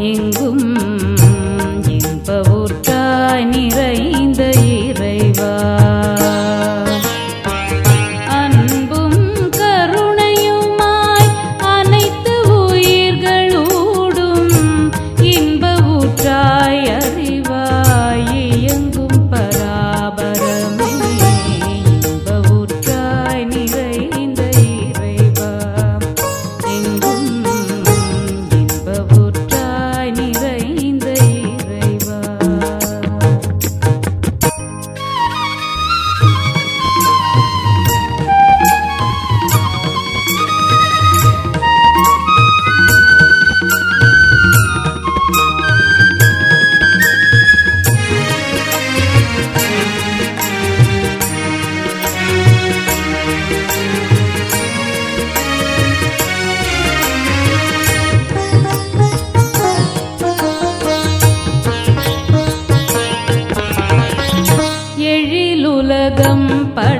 என் पड़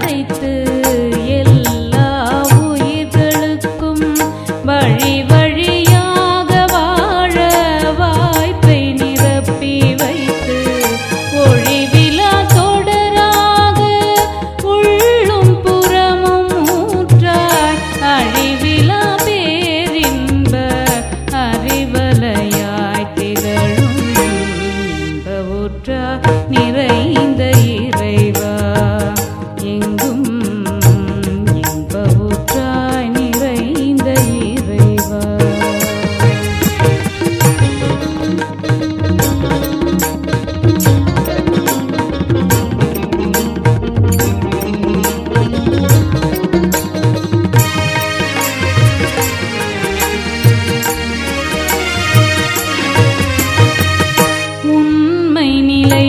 உண்மை நிலை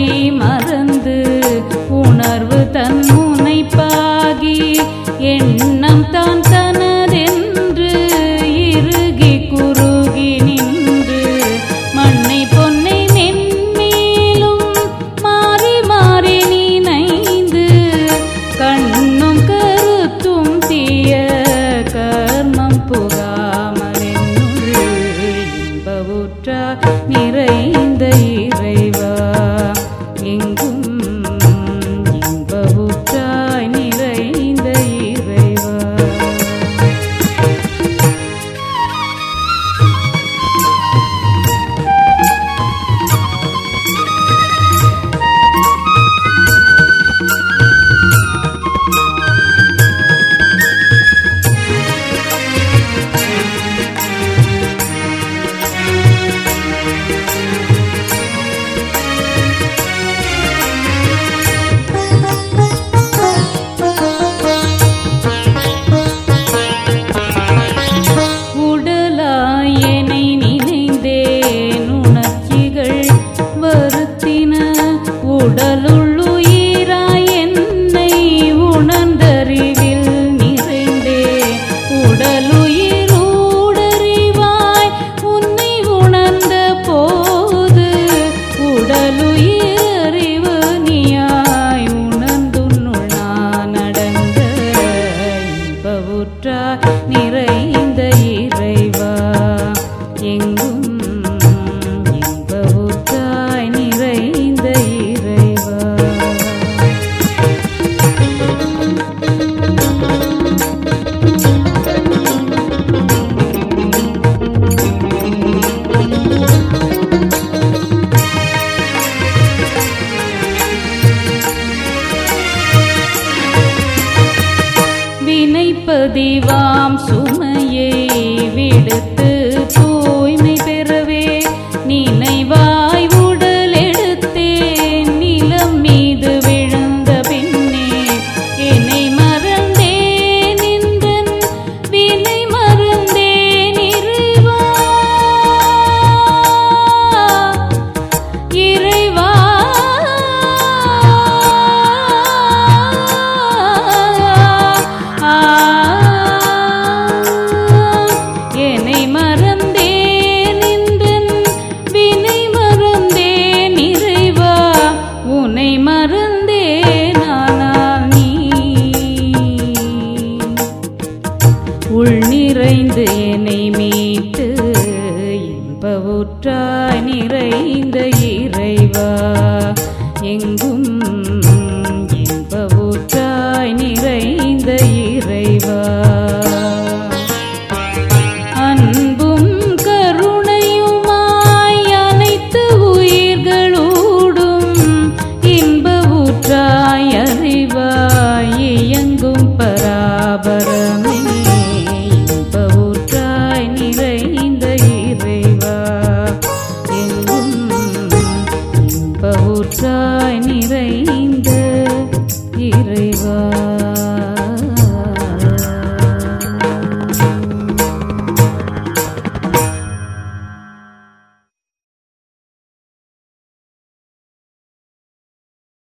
కూడలు ఈ